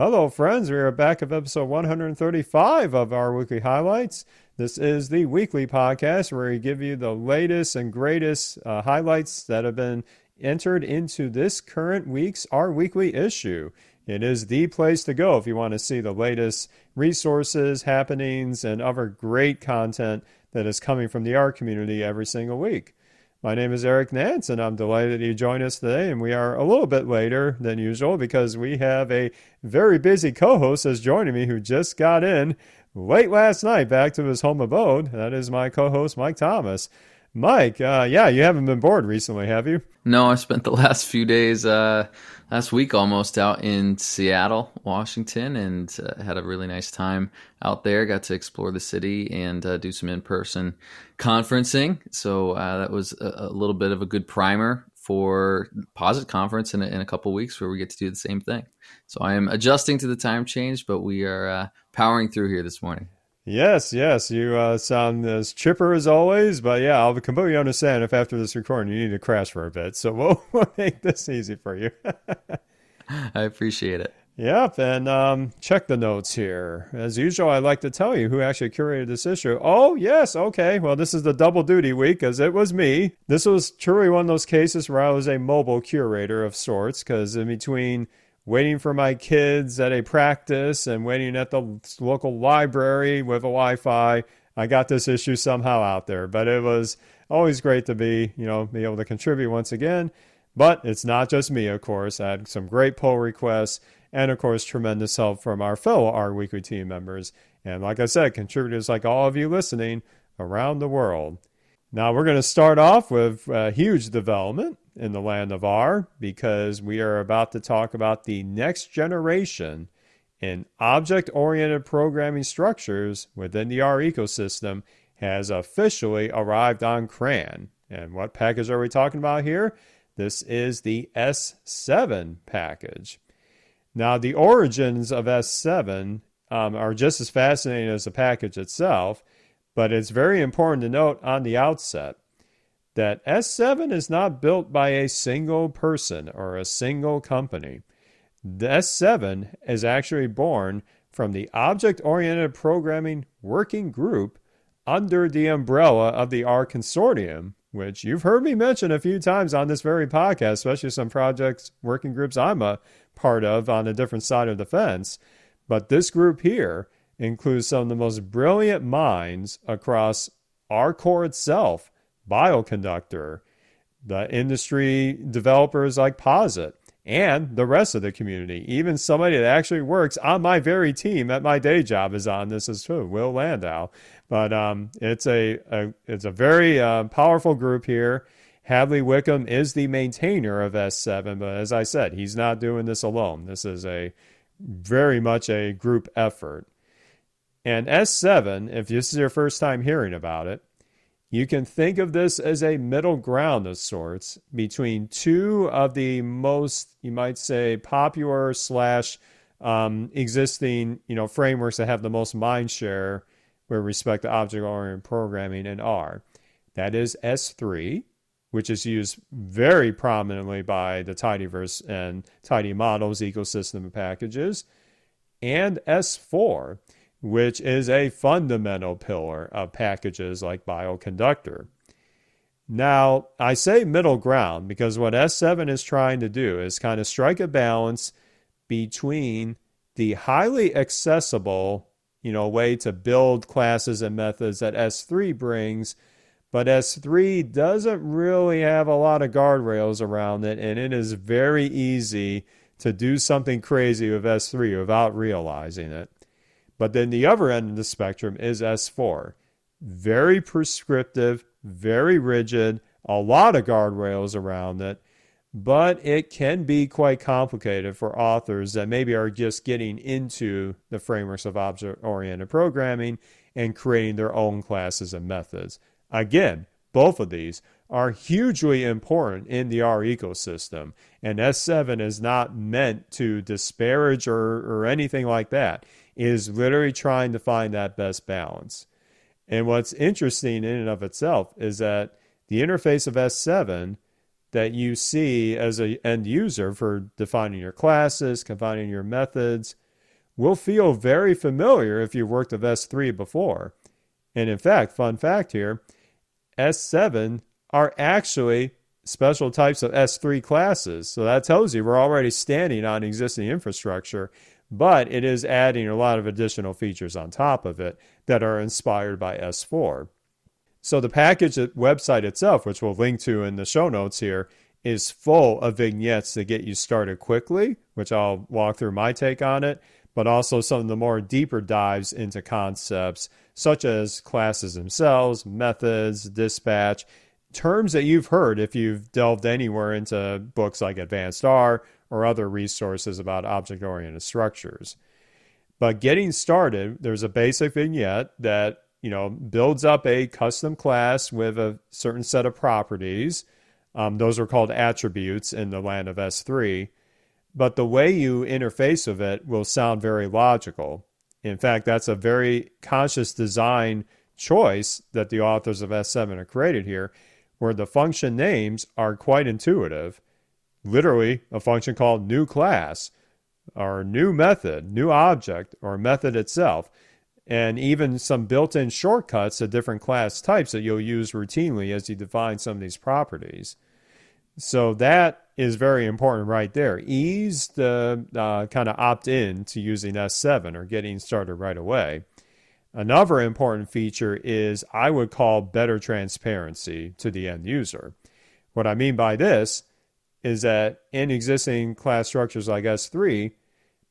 Hello, friends. We are back of episode 135 of R Weekly highlights. This is the weekly podcast where we give you the latest and greatest uh, highlights that have been entered into this current week's R Weekly issue. It is the place to go if you want to see the latest resources, happenings, and other great content that is coming from the R community every single week. My name is Eric Nantz, and I'm delighted you join us today. And we are a little bit later than usual because we have a very busy co host as joining me who just got in late last night back to his home abode. That is my co host, Mike Thomas. Mike, uh, yeah, you haven't been bored recently, have you? No, I spent the last few days, uh, last week almost, out in Seattle, Washington, and uh, had a really nice time out there. Got to explore the city and uh, do some in person conferencing. So uh, that was a, a, little bit of a good primer for Posit Conference in a, in a couple weeks where we get to do the same thing. So I am adjusting to the time change, but we are uh, powering through here this morning. Yes, yes, you uh, sound as chipper as always. But yeah, I'll completely understand if after this recording you need to crash for a bit. So we'll, we'll make this easy for you. I appreciate it. Yep, and um, check the notes here. As usual, I like to tell you who actually curated this issue. Oh, yes, okay. Well, this is the double duty week because it was me. This was truly one of those cases where I was a mobile curator of sorts because in between waiting for my kids at a practice and waiting at the local library with a Wi Fi, I got this issue somehow out there. But it was always great to be, you know, be able to contribute once again. But it's not just me, of course. I had some great pull requests and of course, tremendous help from our fellow R Weekly team members. And like I said, contributors like all of you listening around the world. Now, we're going to start off with a huge development in the land of R because we are about to talk about the next generation in object oriented programming structures within the R ecosystem has officially arrived on CRAN. And what package are we talking about here? This is the S7 package. Now, the origins of S7 um, are just as fascinating as the package itself, but it's very important to note on the outset that S7 is not built by a single person or a single company. The S7 is actually born from the Object Oriented Programming Working Group under the umbrella of the R Consortium, which you've heard me mention a few times on this very podcast, especially some projects, working groups I'm a part of on a different side of the fence. But this group here includes some of the most brilliant minds across R core itself, Bioconductor, the industry developers like Posit, and the rest of the community. Even somebody that actually works on my very team at my day job is on this as well, Will Landau. But um, it's a, a, it's a very uh, powerful group here. Hadley Wickham is the maintainer of S7, but as I said, he's not doing this alone. This is a very much a group effort. And S7, if this is your first time hearing about it, you can think of this as a middle ground of sorts between two of the most, you might say, popular slash um, existing, you know, frameworks that have the most mind share with respect to object-oriented programming in R. That is S3, which is used very prominently by the Tidyverse and Tidy Models ecosystem packages, and S4, which is a fundamental pillar of packages like Bioconductor. Now, I say middle ground because what S7 is trying to do is kind of strike a balance between the highly accessible, you know, way to build classes and methods that S3 brings but S3 doesn't really have a lot of guardrails around it, and it is very easy to do something crazy with S3 without realizing it. But then the other end of the spectrum is S4. Very prescriptive, very rigid, a lot of guardrails around it, but it can be quite complicated for authors that maybe are just getting into the frameworks of object oriented programming and creating their own classes and methods. Again, both of these are hugely important in the R ecosystem, and S7 is not meant to disparage or, or anything like that. Is literally trying to find that best balance. And what's interesting in and of itself is that the interface of S7 that you see as an end user for defining your classes, defining your methods, will feel very familiar if you've worked with S3 before. And in fact, fun fact here S7 are actually special types of S3 classes. So that tells you we're already standing on existing infrastructure, but it is adding a lot of additional features on top of it that are inspired by S4. So the package website itself, which we'll link to in the show notes here, is full of vignettes to get you started quickly, which I'll walk through my take on it, but also some of the more deeper dives into concepts such as classes themselves, methods, dispatch, terms that you've heard if you've delved anywhere into books like Advanced R or other resources about object oriented structures. But getting started, there's a basic vignette that you know builds up a custom class with a certain set of properties. Um, those are called attributes in the land of S3. But the way you interface with it will sound very logical. In fact, that's a very conscious design choice that the authors of S7 have created here where the function names are quite intuitive. Literally, a function called new class, or new method, new object, or method itself, and even some built in shortcuts to different class types that you'll use routinely as you define some of these properties. So that is very important right there. Ease the uh, kind of opt in to using S7 or getting started right away. Another important feature is I would call better transparency to the end user. What I mean by this is that in existing class structures like S3,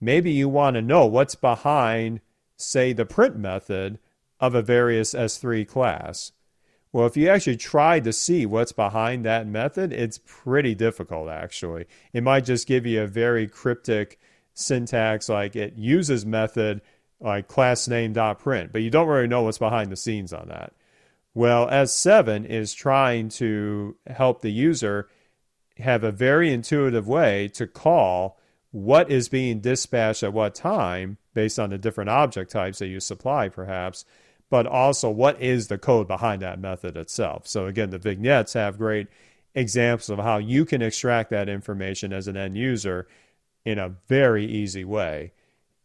maybe you want to know what's behind, say, the print method of a various S3 class. Well, if you actually try to see what's behind that method, it's pretty difficult actually. It might just give you a very cryptic syntax like it uses method like class name dot print, but you don't really know what's behind the scenes on that. Well, S7 is trying to help the user have a very intuitive way to call what is being dispatched at what time based on the different object types that you supply, perhaps, but also what is the code behind that method itself. So, again, the vignettes have great examples of how you can extract that information as an end user in a very easy way.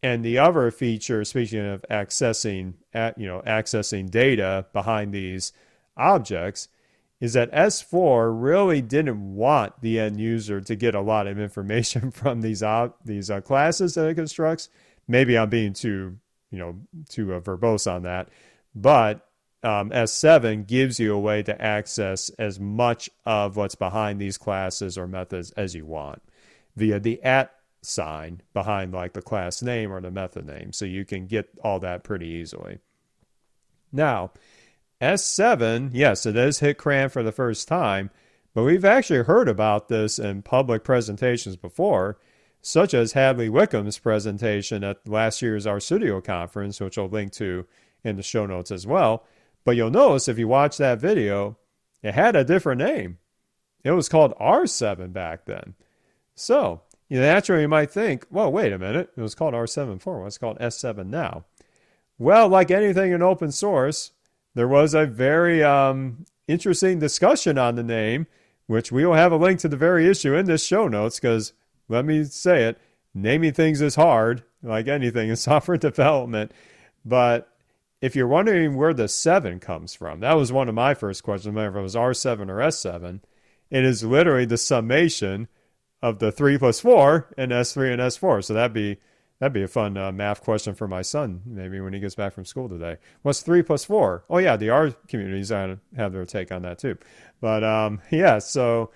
And the other feature, speaking of accessing, you know, accessing data behind these objects, is that S4 really didn't want the end user to get a lot of information from these uh, these uh, classes that it constructs. Maybe I'm being too, you know, too uh, verbose on that, but um, S7 gives you a way to access as much of what's behind these classes or methods as you want via the at sign behind like the class name or the method name. So you can get all that pretty easily. Now, S7, yes, it is hit CRAN for the first time, but we've actually heard about this in public presentations before, such as Hadley Wickham's presentation at last year's RStudio conference, which I'll link to in the show notes as well. But you'll notice if you watch that video, it had a different name. It was called R7 back then. So you naturally, you might think, well, wait a minute. It was called R7 before. it's called S7 now? Well, like anything in open source, there was a very um, interesting discussion on the name, which we will have a link to the very issue in this show notes because let me say it naming things is hard, like anything in software development. But if you're wondering where the 7 comes from, that was one of my first questions, whether it was R7 or S7. It is literally the summation of the three plus four and S3 and S4. So that'd be that'd be a fun uh, math question for my son maybe when he gets back from school today. What's three plus four? Oh yeah, the R communities have their take on that too. But um, yeah, so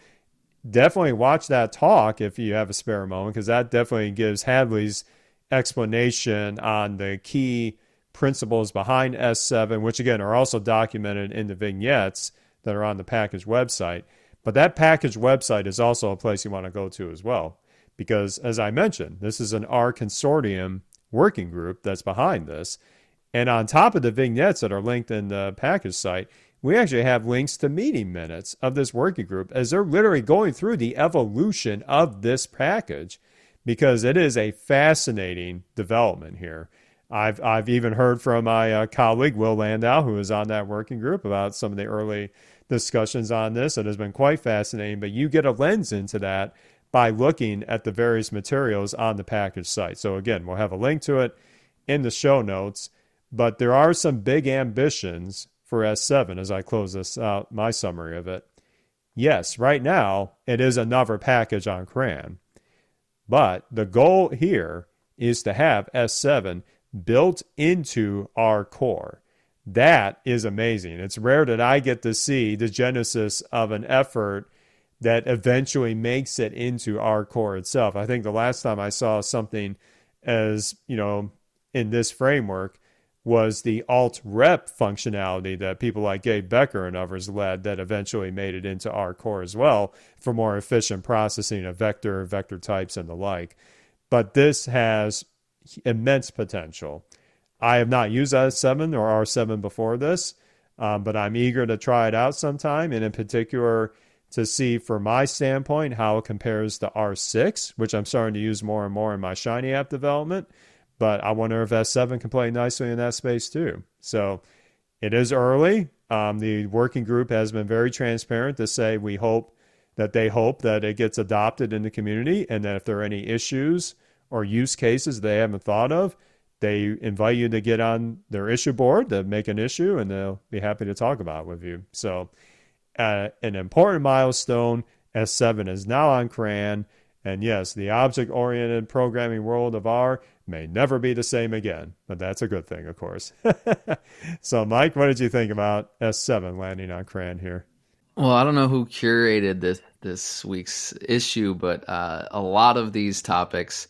definitely watch that talk if you have a spare moment because that definitely gives Hadley's explanation on the key principles behind S7, which again are also documented in the vignettes that are on the package website. But that package website is also a place you want to go to as well. Because, as I mentioned, this is an R consortium working group that's behind this. And on top of the vignettes that are linked in the package site, we actually have links to meeting minutes of this working group as they're literally going through the evolution of this package because it is a fascinating development here. I've, I've even heard from my uh, colleague Will Landau, who is on that working group, about some of the early discussions on this. It has been quite fascinating, but you get a lens into that by looking at the various materials on the package site. So, again, we'll have a link to it in the show notes, but there are some big ambitions for S7 as I close this out, my summary of it. Yes, right now it is another package on CRAN, but the goal here is to have S7 built into R core. That is amazing. It's rare that I get to see the genesis of an effort that eventually makes it into R core itself. I think the last time I saw something as, you know, in this framework was the ALTREP functionality that people like Gabe Becker and others led that eventually made it into R core as well for more efficient processing of vector, vector types, and the like. But this has immense potential. I have not used S7 or R7 before this, um, but I'm eager to try it out sometime, and in particular to see from my standpoint how it compares to R6, which I'm starting to use more and more in my Shiny app development. But I wonder if S7 can play nicely in that space too. So it is early. Um, the working group has been very transparent to say we hope that they hope that it gets adopted in the community and that if there are any issues or use cases they haven't thought of, they invite you to get on their issue board to make an issue and they'll be happy to talk about it with you. So, uh, an important milestone. S7 is now on CRAN. And yes, the object oriented programming world of R may never be the same again, but that's a good thing, of course. so, Mike, what did you think about S7 landing on CRAN here? Well, I don't know who curated this this week's issue, but uh, a lot of these topics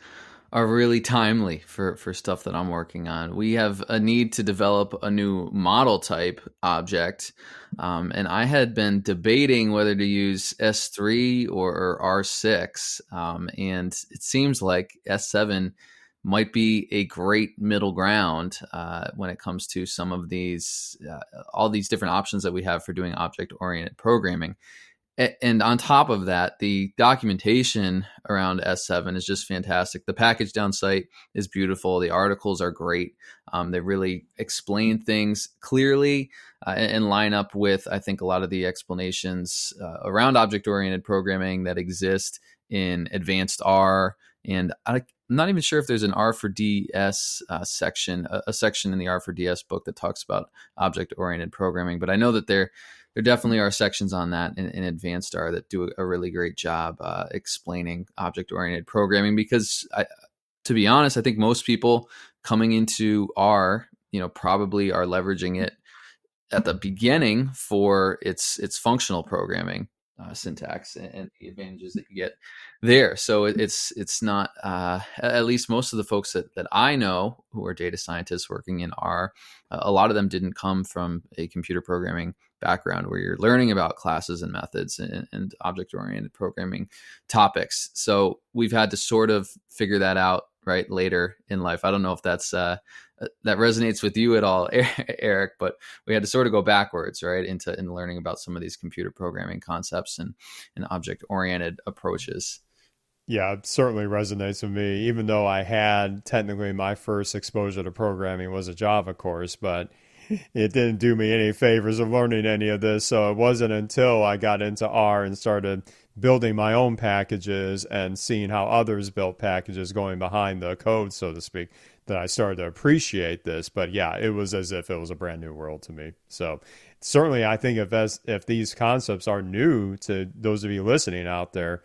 are really timely for, for stuff that I'm working on. We have a need to develop a new model type object. Um, and I had been debating whether to use S3 or, or R6. Um, and it seems like S7 might be a great middle ground uh, when it comes to some of these, uh, all these different options that we have for doing object oriented programming and on top of that, the documentation around S7 is just fantastic. The pkgdown site is beautiful. The articles are great. Um, they really explain things clearly uh, and line up with, I think, a lot of the explanations uh, around object oriented programming that exist in advanced R. And I, am not even sure if there's an R for DS uh, section, a, a, section in the R for DS book that talks about object oriented programming, but I know that there there definitely are sections on that in, in Advanced R that do a really great job uh, explaining object oriented programming. Because I, to be honest, I think most people coming into R, you know, probably are leveraging it at the beginning for its its functional programming uh, syntax and, and, the advantages that you get there. So it, it's it's not uh, at least most of the folks that that I know who are data scientists working in R, a lot of them didn't come from a computer programming background where you're learning about classes and methods and, and object oriented programming topics. So we've had to sort of figure that out right later in life. I don't know if that's uh, that resonates with you at all, Eric, but we had to sort of go backwards, right, into in learning about some of these computer programming concepts and and object oriented approaches. Yeah, it certainly resonates with me. Even though I had technically my first exposure to programming was a Java course, but it didn't do me any favors of learning any of this. So it wasn't until I got into R and started building my own packages and seeing how others built packages going behind the code, so to speak, that I started to appreciate this. But yeah, it was as if it was a brand new world to me. So certainly, I think if as, if these concepts are new to those of you listening out there,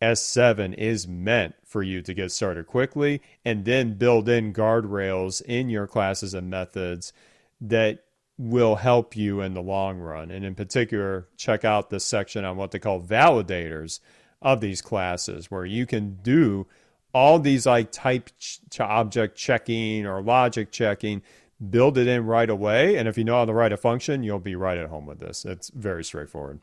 S7 is meant for you to get started quickly and then build in guardrails in your classes and methods that will help you in the long run. And in particular, check out this section on what they call validators of these classes, where you can do all these like type to object checking or logic checking, build it in right away. And if you know how to write a function, you'll be right at home with this. It's very straightforward.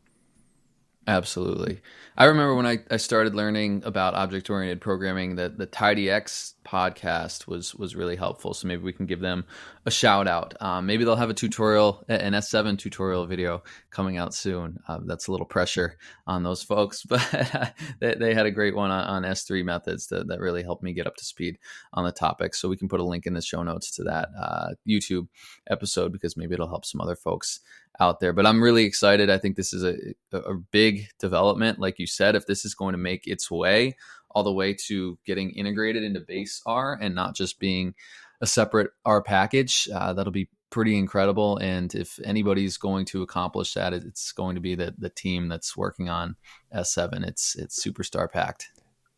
Absolutely. I remember when I, I started learning about object oriented programming that the TidyX podcast was was really helpful. So maybe we can give them a shout out. Um, maybe they'll have a tutorial, an S7 tutorial video coming out soon. Uh, that's a little pressure on those folks, but they, they, had a great one on, on S3 methods that, that really helped me get up to speed on the topic. So we can put a link in the show notes to that uh, YouTube episode because maybe it'll help some other folks out there. But I'm really excited. I think this is a, a big development. Like you said, if this is going to make its way all the way to getting integrated into base R and not just being a separate R package, uh, that'll be pretty incredible. And if anybody's going to accomplish that, it's going to be the the team that's working on S7. It's it's superstar packed.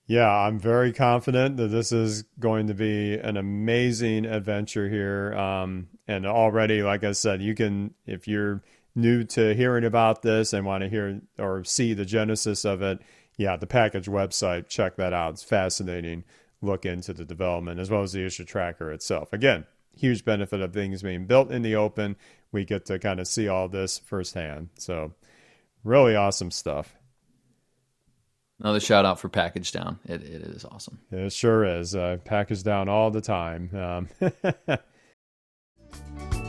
Yeah, I'm very confident that this is going to be an amazing adventure here. Um, and already, like I said, you can, if you're new to hearing about this and want to hear or see the genesis of it, yeah, the package website, check that out. It's fascinating. Look into the development as well as the issue tracker itself. Again, huge benefit of things being built in the open. We get to kind of see all this firsthand. So, really awesome stuff. Another shout out for pkgdown. It, it is awesome. It sure is. Uh, pkgdown all the time. Um,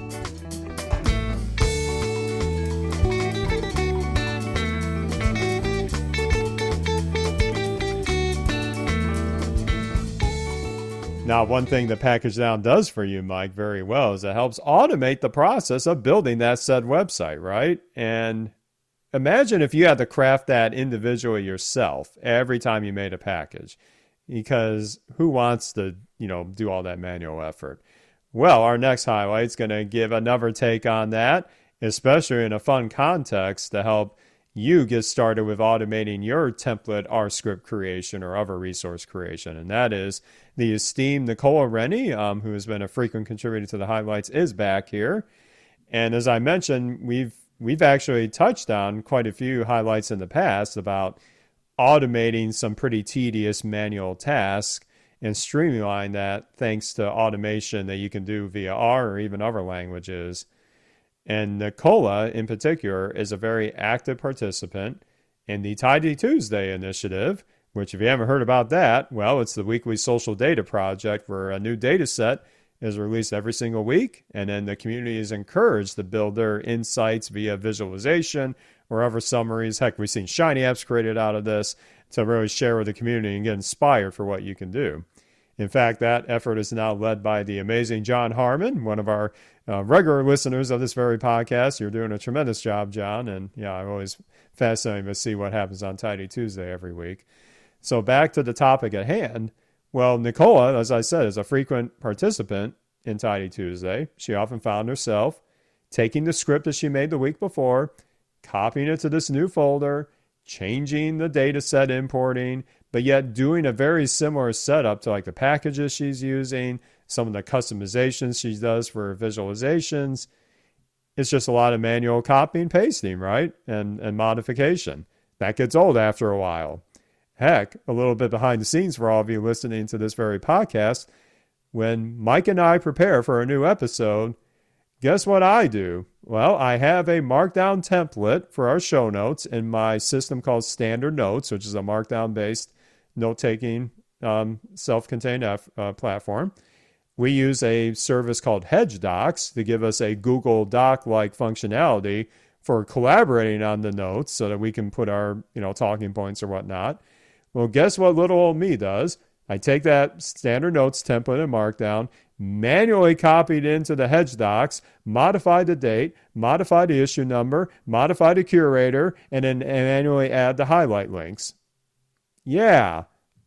Now, one thing that pkgdown does for you, Mike, very well is it helps automate the process of building that said website, right? And imagine if you had to craft that individually yourself every time you made a package because who wants to you know do all that manual effort well our next highlight is going to give another take on that especially in a fun context to help you get started with automating your template r script creation or other resource creation and that is the esteemed nicola rennie um, who has been a frequent contributor to the highlights is back here and as i mentioned we've we've actually touched on quite a few highlights in the past about automating some pretty tedious manual tasks and streamline that thanks to automation that you can do via R or even other languages. And Nicola, in particular, is a very active participant in the Tidy Tuesday initiative, which, if you haven't heard about that, well, it's the weekly social data project where a new data set is released every single week, and then the community is encouraged to build their insights via visualization or other summaries. Heck, we've seen Shiny apps created out of this to really share with the community and get inspired for what you can do. In fact, that effort is now led by the amazing Jon Harmon, one of our uh, regular listeners of this very podcast. You're doing a tremendous job, Jon, and yeah, I'm always fascinated to see what happens on Tidy Tuesday every week. So back to the topic at hand. Well, Nicola, as I said, is a frequent participant in Tidy Tuesday. She often found herself taking the script that she made the week before, copying it to this new folder, changing the data set importing, but yet doing a very similar setup to like the packages she's using, some of the customizations she does for visualizations. It's just a lot of manual copying, pasting, right? And and modification. That gets old after a while. Heck, a little bit behind the scenes for all of you listening to this very podcast. When Mike and I prepare for a new episode, guess what I do? Well, I have a markdown template for our show notes in my system called Standard Notes, which is a markdown based note taking um, self contained uh, platform. We use a service called Hedge Docs to give us a Google Doc like functionality for collaborating on the notes so that we can put our you know talking points or whatnot. Well, guess what little old me does? I take that standard notes template and markdown, manually copy it into the hedge docs, modify the date, modify the issue number, modify the curator, and then manually add the highlight links. Yeah,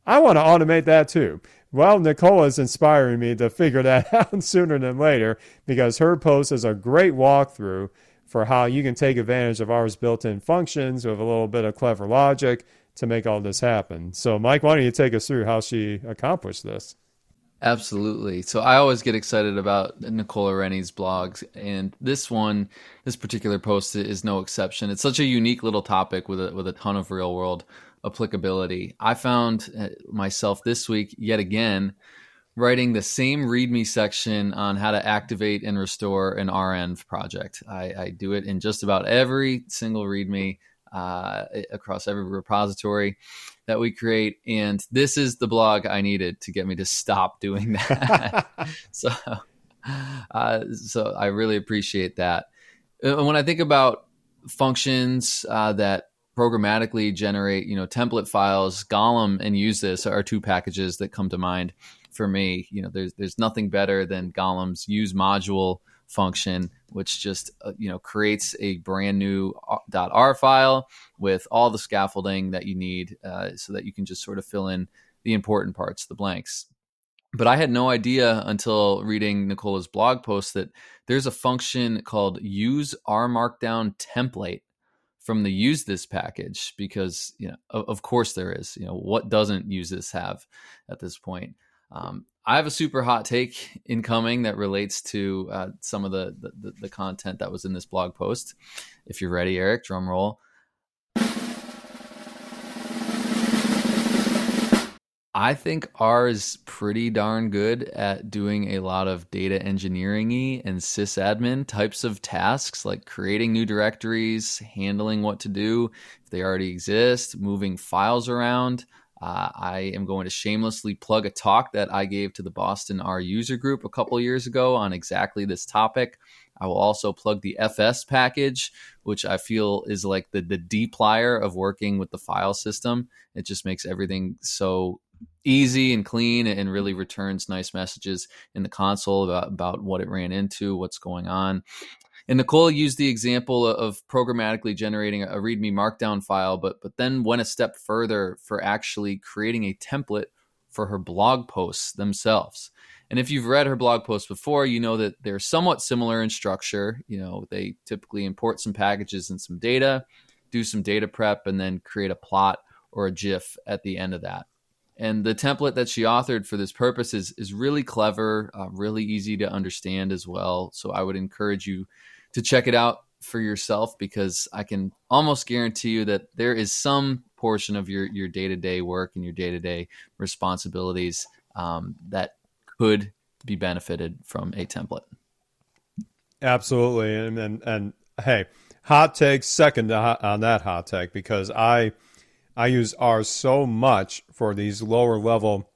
I want to automate that too. Well, Nicola is inspiring me to figure that out sooner than later because her post is a great walkthrough for how you can take advantage of R's built in functions with a little bit of clever logic to make all this happen. So, Mike, why don't you take us through how she accomplished this? Absolutely. So I always get excited about Nicola Rennie's blogs, and this one, this particular post is no exception. It's such a unique little topic with a with a ton of real world applicability. I found uh, myself this week yet again writing the same README section on how to activate and restore an REnv project. I, I do it in just about every single README uh, across every repository that we create. And this is the blog I needed to get me to stop doing that. so, uh, so I really appreciate that. And when I think about functions uh, that programmatically generate, you know, template files, Golem and usethis are two packages that come to mind for me. You know, there's there's nothing better than Golem's use module function, which just uh, you know creates a brand new .r file with all the scaffolding that you need, uh, so that you can just sort of fill in the important parts, the blanks. But I had no idea until reading Nicola's blog post that there's a function called use R Markdown template from the usethis package because you know of, of course there is you know what doesn't usethis have at this point um, I have a super hot take incoming that relates to uh, some of the, the, the content that was in this blog post. If you're ready, Eric, drum roll. I think R is pretty darn good at doing a lot of data engineering and sysadmin types of tasks like creating new directories, handling what to do if they already exist, moving files around. Uh, I am going to shamelessly plug a talk that I gave to the Boston R user group a couple years ago on exactly this topic. I will also plug the FS package, which I feel is like the the dplyr of working with the file system. It just makes everything so easy and clean and really returns nice messages in the console about, about what it ran into, what's going on. And Nicola used the example of programmatically generating a README Markdown file, but but then went a step further for actually creating a template for her blog posts themselves. And if you've read her blog posts before, you know that they're somewhat similar in structure. You know, they typically import some packages and some data, do some data prep, and then create a plot or a GIF at the end of that. And the template that she authored for this purpose is, is really clever, uh, really easy to understand as well. So I would encourage you to check it out for yourself because I can almost guarantee you that there is some portion of your your day to day work and your day to day responsibilities um, that could be benefited from a template. Absolutely, and and, and hey, hot take second on that hot take because I I use R so much for these lower level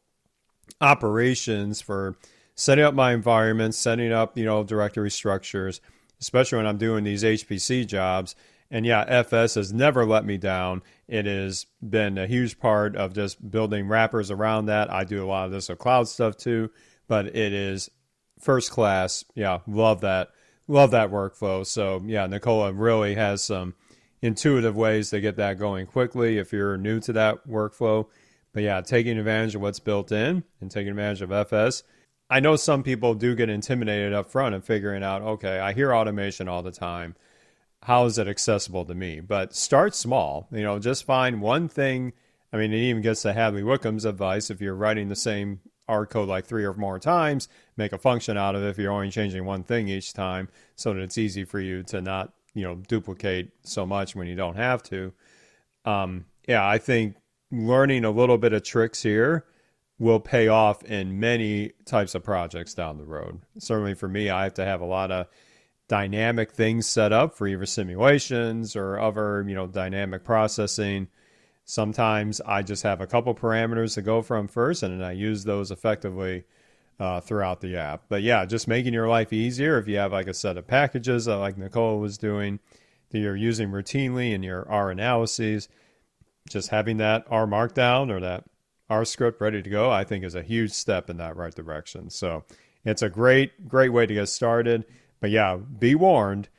operations for setting up my environment, setting up you know directory structures especially when I'm doing these HPC jobs. And yeah, FS has never let me down. It has been a huge part of just building wrappers around that. I do a lot of this with cloud stuff too, but it is first class. Yeah, love that. Love that workflow. So yeah, Nicola really has some intuitive ways to get that going quickly if you're new to that workflow. But yeah, taking advantage of what's built in and taking advantage of FS I know some people do get intimidated up front and figuring out, okay, I hear automation all the time. How is it accessible to me? But start small. You know, just find one thing. I mean, it even gets to Hadley Wickham's advice. If you're writing the same R code like three or more times, make a function out of it if you're only changing one thing each time so that it's easy for you to not, you know, duplicate so much when you don't have to. Um, yeah, I think learning a little bit of tricks here will pay off in many types of projects down the road. Certainly for me, I have to have a lot of dynamic things set up for either simulations or other, you know, dynamic processing. Sometimes I just have a couple parameters to go from first, and then I use those effectively uh, throughout the app. But yeah, just making your life easier if you have like a set of packages like Nicola was doing that you're using routinely in your R analyses. Just having that R markdown or that R script ready to go, I think is a huge step in that right direction. So it's a great, great way to get started. But yeah, be warned.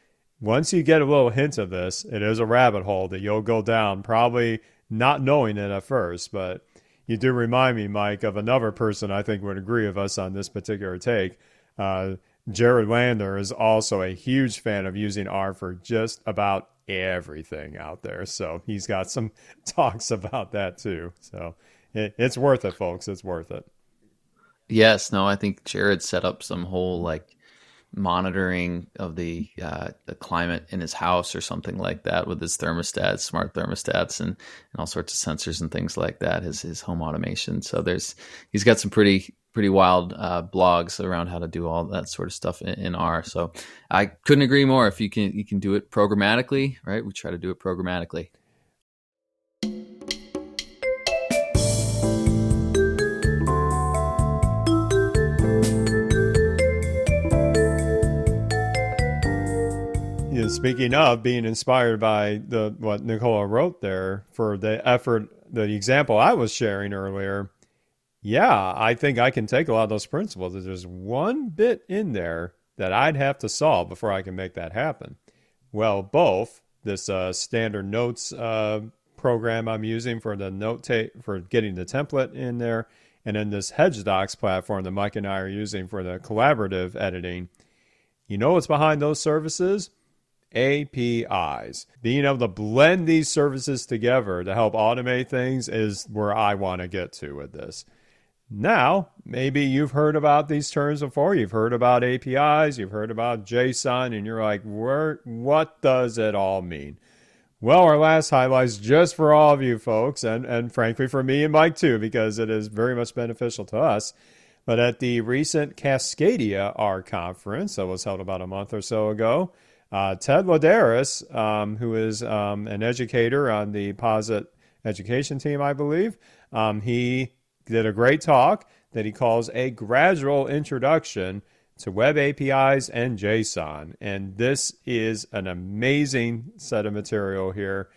Once you get a little hint of this, it is a rabbit hole that you'll go down, probably not knowing it at first. But you do remind me, Mike, of another person I think would agree with us on this particular take. Uh, Jared Lander is also a huge fan of using R for just about everything out there. So he's got some talks about that too. So it, it's worth it, folks. It's worth it. Yes, no, I think Jared set up some whole like monitoring of the uh, the climate in his house or something like that with his thermostats, smart thermostats, and, and all sorts of sensors and things like that. His his home automation. So there's he's got some pretty pretty wild uh, blogs around how to do all that sort of stuff in, in, R. So I couldn't agree more. If you can you can do it programmatically, right? We try to do it programmatically. Speaking of being inspired by the what Nicola wrote there for the effort, the example I was sharing earlier, yeah, I think I can take a lot of those principles. There's one bit in there that I'd have to solve before I can make that happen. Well, both this uh, standard notes uh, program I'm using for the note ta- for getting the template in there, and then this HedgeDocs platform that Mike and I are using for the collaborative editing. You know what's behind those services? APIs. Being able to blend these services together to help automate things is where I want to get to with this. Now, maybe you've heard about these terms before. You've heard about APIs, you've heard about JSON, and you're like, Where, what does it all mean? Well, our last highlights just for all of you folks, and, and frankly for me and Mike too, because it is very much beneficial to us. But at the recent Cascadia R conference that was held about a month or so ago, uh, Ted Laderas, um, who is um, an educator on the Posit education team, I believe, um, he did a great talk that he calls a gradual introduction to web APIs and JSON. And this is an amazing set of material here.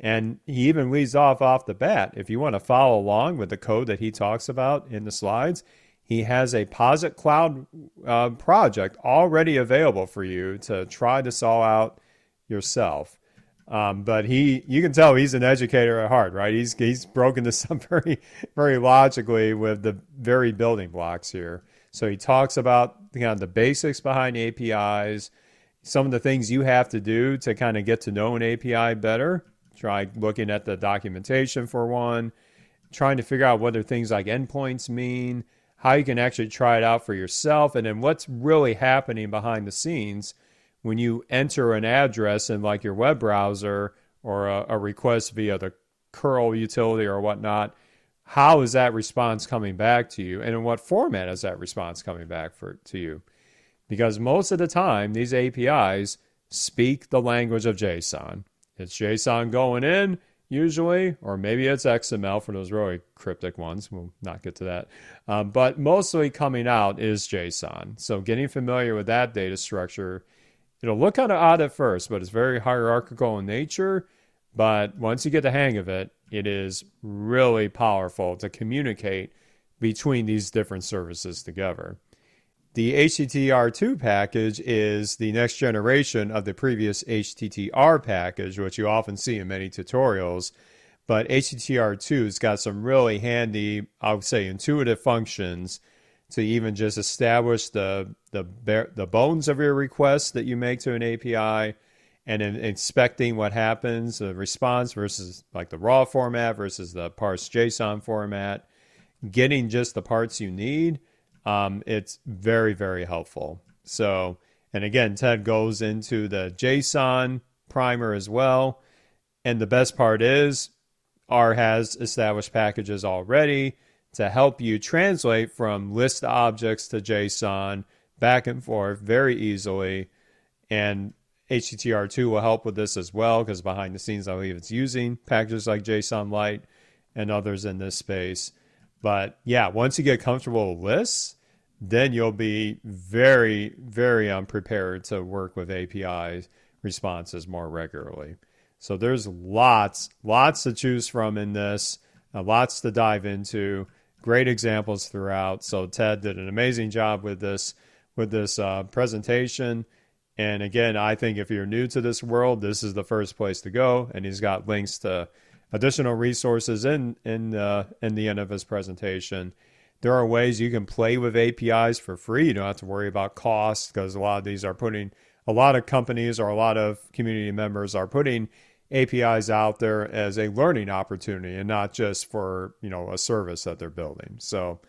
And he even leads off off the bat. If you want to follow along with the code that he talks about in the slides, he has a Posit Cloud uh, project already available for you to try to solve out yourself. Um, but he, you can tell he's an educator at heart, right? He's he's broken this up very, very logically with the very building blocks here. So he talks about kind of the basics behind APIs, some of the things you have to do to kind of get to know an API better. Try looking at the documentation for one, trying to figure out what things like endpoints mean, how you can actually try it out for yourself, and then what's really happening behind the scenes when you enter an address in like your web browser or a, a request via the curl utility or whatnot, how is that response coming back to you? And in what format is that response coming back for, to you? Because most of the time, these APIs speak the language of JSON. It's JSON going in, usually, or maybe it's XML for those really cryptic ones. We'll not get to that. Um, but mostly coming out is JSON. So getting familiar with that data structure It'll look kind of odd at first, but it's very hierarchical in nature. But once you get the hang of it, it is really powerful to communicate between these different services together. The HTTR2 package is the next generation of the previous HTTR package, which you often see in many tutorials. But HTTR2 has got some really handy, I would say, intuitive functions to even just establish the the the bones of your request that you make to an API, and in inspecting what happens, the response versus like the raw format versus the parsed JSON format, getting just the parts you need. Um, it's very very helpful. So, and again, Ted goes into the JSON primer as well. And the best part is, R has established packages already to help you translate from list objects to JSON back and forth very easily. And HTTR2 will help with this as well because behind the scenes, I believe it's using packages like jsonlite and others in this space. But yeah, once you get comfortable with lists, then you'll be very, very unprepared to work with API responses more regularly. So there's lots, lots to choose from in this, uh, lots to dive into great examples throughout. So Ted did an amazing job with this with this uh, presentation. And again, I think if you're new to this world, this is the first place to go. And he's got links to additional resources in in uh, in the end of his presentation. There are ways you can play with APIs for free. You don't have to worry about cost because a lot of these are putting a lot of companies or a lot of community members are putting APIs out there as a learning opportunity and not just for, you know, a service that they're building. So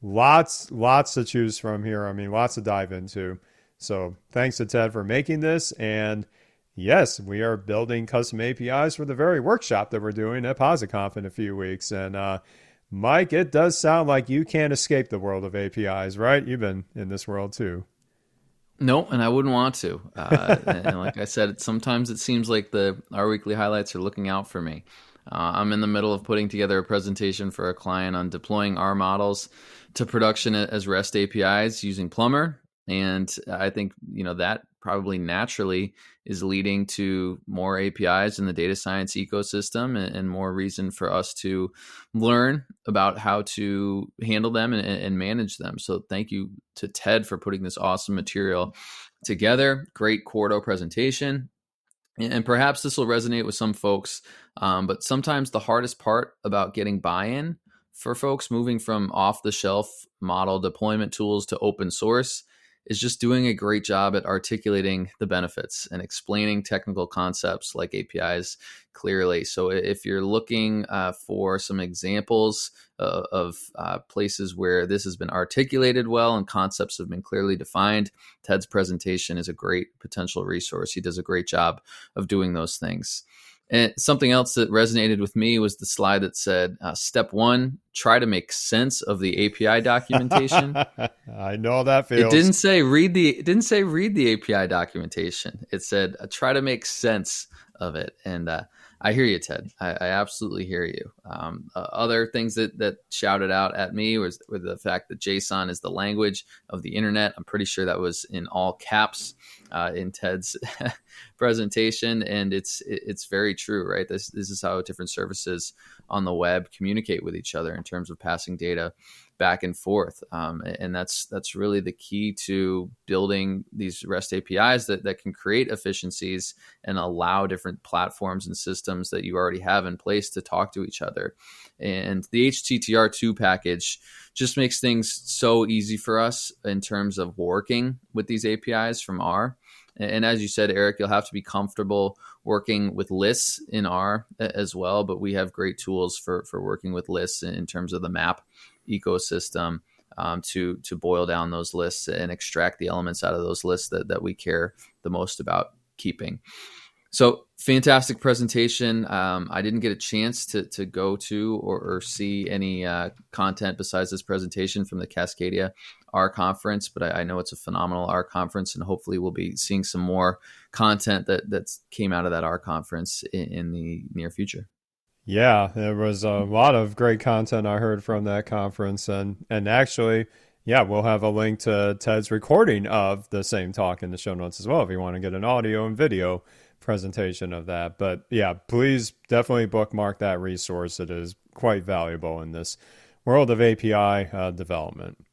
lots, lots to choose from here. I mean, lots to dive into. So thanks to Ted for making this. And yes, we are building custom APIs for the very workshop that we're doing at PositConf in a few weeks. And uh, Mike, it does sound like you can't escape the world of APIs, right? You've been in this world too. No, and I wouldn't want to. Uh, and like I said, sometimes it seems like the R Weekly highlights are looking out for me. Uh, I'm in the middle of putting together a presentation for a client on deploying our models to production as REST APIs using Plumber, and I think you know that probably naturally is leading to more APIs in the data science ecosystem and, and more reason for us to learn about how to handle them and, and, manage them. So thank you to Ted for putting this awesome material together. Great Quarto presentation. And perhaps this will resonate with some folks, um, but sometimes the hardest part about getting buy in for folks moving from off the shelf model deployment tools to open source is just doing a great job at articulating the benefits and explaining technical concepts like APIs clearly. So, if you're looking uh, for some examples uh, of uh, places where this has been articulated well and concepts have been clearly defined, Ted's presentation is a great potential resource. He does a great job of doing those things. And something else that resonated with me was the slide that said, uh, "Step one: try to make sense of the API documentation." I know that feels. It didn't say read the. It didn't say read the API documentation. It said uh, try to make sense of it, and uh, I hear you, Ted. I, I absolutely hear you. Um, uh, other things that that shouted out at me was, was the fact that JSON is the language of the internet. I'm pretty sure that was in all caps uh, in Ted's presentation, and it's it's very true, right? This this is how different services on the web communicate with each other in terms of passing data back and forth. Um, and that's that's really the key to building these REST APIs that, that can create efficiencies and allow different platforms and systems that you already have in place to talk to each other. And the httr2 package just makes things so easy for us in terms of working with these APIs from R. And as you said, Eric, you'll have to be comfortable working with lists in R as well. But we have great tools for for working with lists in terms of the map ecosystem um, to to boil down those lists and extract the elements out of those lists that, that we care the most about keeping. So fantastic presentation. Um, I didn't get a chance to to go to or, or see any uh, content besides this presentation from the Cascadia R conference, but I, I, know it's a phenomenal R conference, and hopefully we'll be seeing some more content that that came out of that R conference in, in the near future. Yeah, there was a lot of great content I heard from that conference, and and actually, yeah, we'll have a link to Ted's recording of the same talk in the show notes as well if you want to get an audio and video presentation of that. But yeah, please definitely bookmark that resource. It is quite valuable in this world of API uh, development.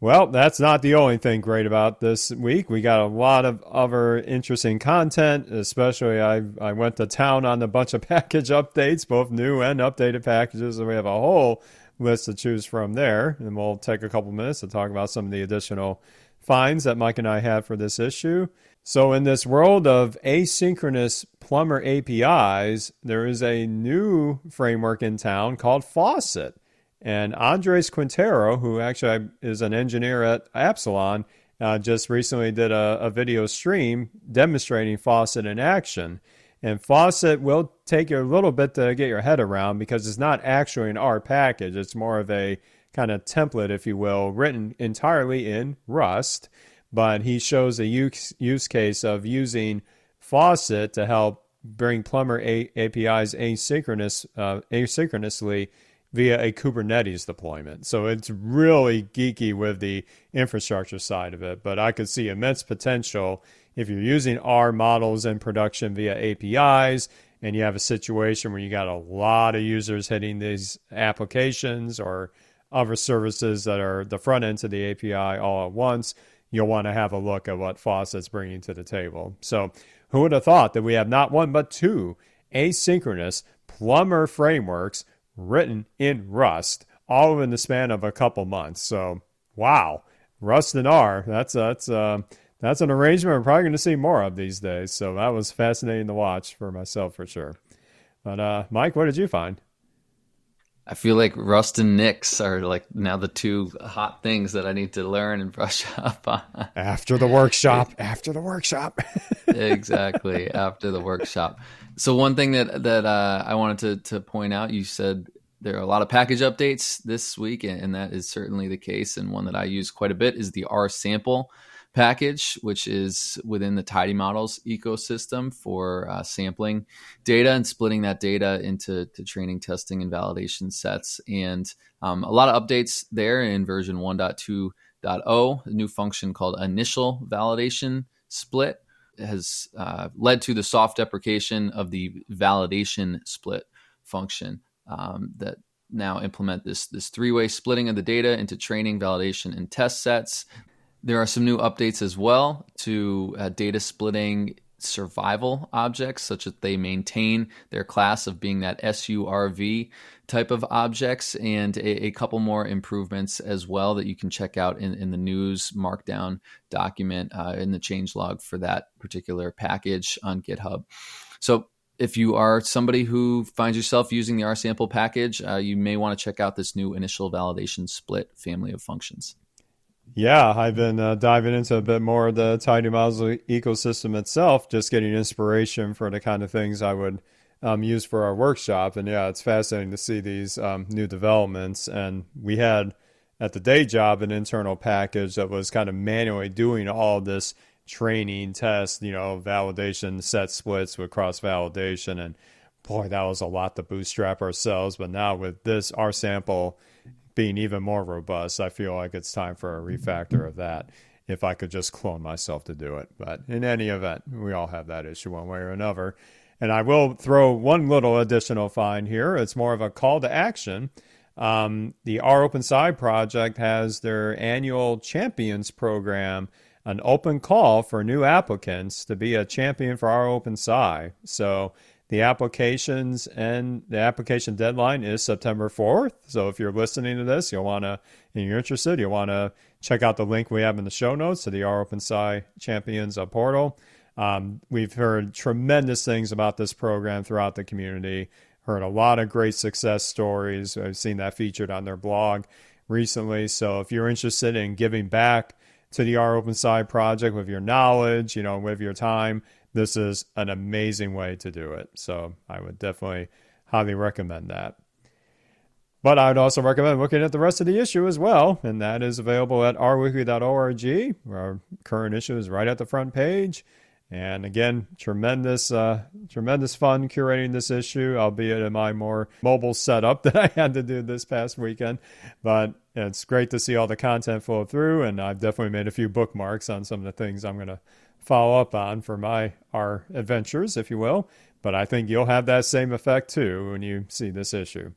Well, that's not the only thing great about this week. We got a lot of other interesting content, especially I, I went to town on a bunch of package updates, both new and updated packages, and we have a whole list to choose from there. And we'll take a couple minutes to talk about some of the additional finds that Mike and I have for this issue. So, in this world of asynchronous plumber APIs, there is a new framework in town called Faucet. And Andres Quintero, who actually is an engineer at Epsilon, uh, just recently did a, a, video stream demonstrating Faucet in action. And Faucet will take you a little bit to get your head around because it's not actually an R package. It's more of a kind of template, if you will, written entirely in Rust. But he shows a use, use case of using Faucet to help bring Plumber a- APIs asynchronous, uh, asynchronously via a Kubernetes deployment. So it's really geeky with the infrastructure side of it, but I could see immense potential if you're using R models in production via APIs and you have a situation where you got a lot of users hitting these applications or other services that are the front end to the API all at once, you'll want to have a look at what Faucet's bringing to the table. So, who would have thought that we have not one but two asynchronous plumber frameworks written in Rust, all in the span of a couple months. So, wow, Rust and R. That's that's uh, that's an arrangement we're probably going to see more of these days. So that was fascinating to watch for myself for sure. But uh, Mike, what did you find? I feel like Rust and Nix are like now the two hot things that I need to learn and brush up on. After the workshop, after the workshop. exactly, after the workshop. So one thing that that uh, I wanted to to point out, you said there are a lot of package updates this week, and that is certainly the case. And one that I use quite a bit is the rsample package, which is within the tidymodels ecosystem for uh, sampling data and splitting that data into training, testing, and validation sets. And um, a lot of updates there in version 1.2.0, a new function called initial validation split has uh, led to the soft deprecation of the validation split function um, that now implement this this three way splitting of the data into training, validation, and test sets. There are some new updates as well to uh, data splitting survival objects, such that they maintain their class of being that SURV type of objects, and a, a, couple more improvements as well that you can check out in, in the news markdown document uh, in the change log for that particular package on GitHub. So if you are somebody who finds yourself using the rsample package, uh, you may want to check out this new initial validation split family of functions. Yeah, I've been uh, diving into a bit more of the tidymodels ecosystem itself, just getting inspiration for the kind of things I would um, use for our workshop. And yeah, it's fascinating to see these um, new developments. And we had at the day job an internal package that was kind of manually doing all this training, test, you know, validation, set splits with cross validation. And boy, that was a lot to bootstrap ourselves. But now with this rsample being even more robust, I feel like it's time for a refactor of that. If I could just clone myself to do it. But in any event, we all have that issue one way or another. And I will throw one little additional find here. It's more of a call to action. Um, the Side project has their annual champions program, an open call for new applicants to be a champion for rOpenSci. So the applications and the application deadline is September 4th. So if you're listening to this, you'll want to, and you're interested, you'll want to check out the link we have in the show notes to the rOpenSci Champions uh, portal. Um, we've heard tremendous things about this program throughout the community, heard a lot of great success stories. I've seen that featured on their blog recently. So if you're interested in giving back to the rOpenSci project with your knowledge, you know, with your time, this is an amazing way to do it. So I would definitely highly recommend that. But I would also recommend looking at the rest of the issue as well, and that is available at rweekly.org. Our current issue is right at the front page. And again, tremendous, uh, tremendous fun curating this issue, albeit in my more mobile setup that I had to do this past weekend. But it's great to see all the content flow through, and I've definitely made a few bookmarks on some of the things I'm going to follow up on for my R adventures, if you will. But I think you'll have that same effect too when you see this issue.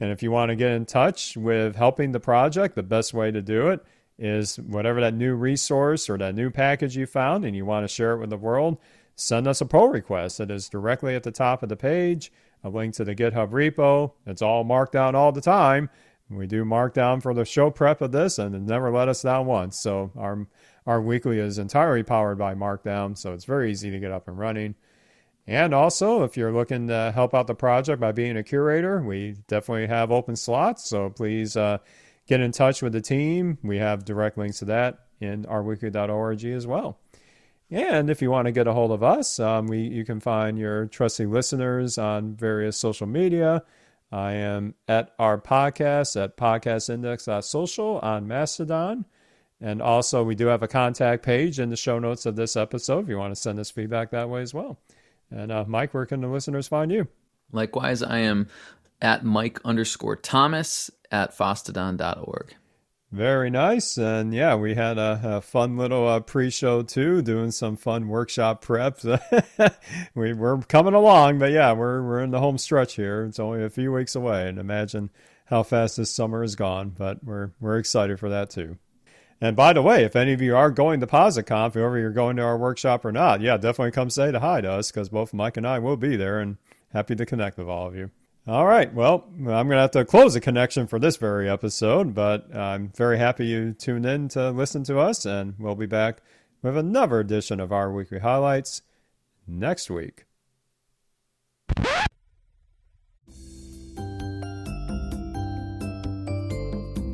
And if you want to get in touch with helping the project, the best way to do it is whatever that new resource or that new package you found and you want to share it with the world, send us a pull request. It is directly at the top of the page, a link to the GitHub repo. It's all marked down all the time. We do markdown for the show prep of this and it never let us down once. So our R Weekly is entirely powered by Markdown, so it's very easy to get up and running. And also, if you're looking to help out the project by being a curator, we definitely have open slots. So please uh, get in touch with the team. We have direct links to that in rweekly.org as well. And if you want to get a hold of us, um, we you can find your trusty listeners on various social media. I am at rpodcast at podcastindex.social on Mastodon. And also, we do have a contact page in the show notes of this episode if you want to send us feedback that way as well. And uh, Mike, where can the listeners find you? Likewise, I am at Mike underscore Thomas at fosstodon.org. Very nice. And yeah, we had a, a fun little uh, pre show too, doing some fun workshop prep. we, we're coming along, but yeah, we're, we're in the home stretch here. It's only a few weeks away. And imagine how fast this summer is gone, but we're, we're excited for that too. And by the way, if any of you are going to posit::conf, whoever you're going to our workshop or not, yeah, definitely come say hi to us because both Mike and I will be there and happy to connect with all of you. All right. Well, I'm going to have to close the connection for this very episode, but I'm very happy you tuned in to listen to us, and we'll be back with another edition of R Weekly highlights next week.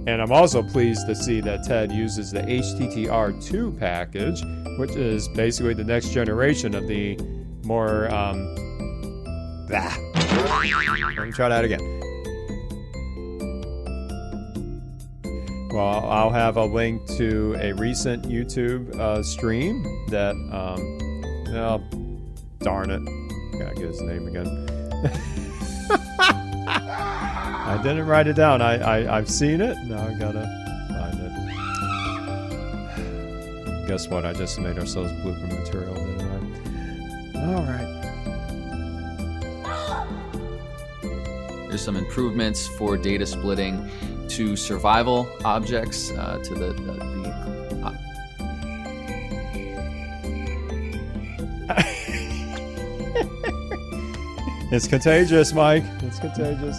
And I'm also pleased to see that Ted uses the httr2 package, which is basically the next generation of the more um. Let me try that again. Well, I'll have a link to a recent YouTube uh, stream that, um, oh, darn it. Gotta get his name again. I didn't write it down. I, I, I've seen it. Now I gotta find it. guess what? I just made ourselves blooper material, didn't I? All right. There's some improvements for data splitting to survival objects, uh, to the, the, the It's contagious, Mike. It's contagious.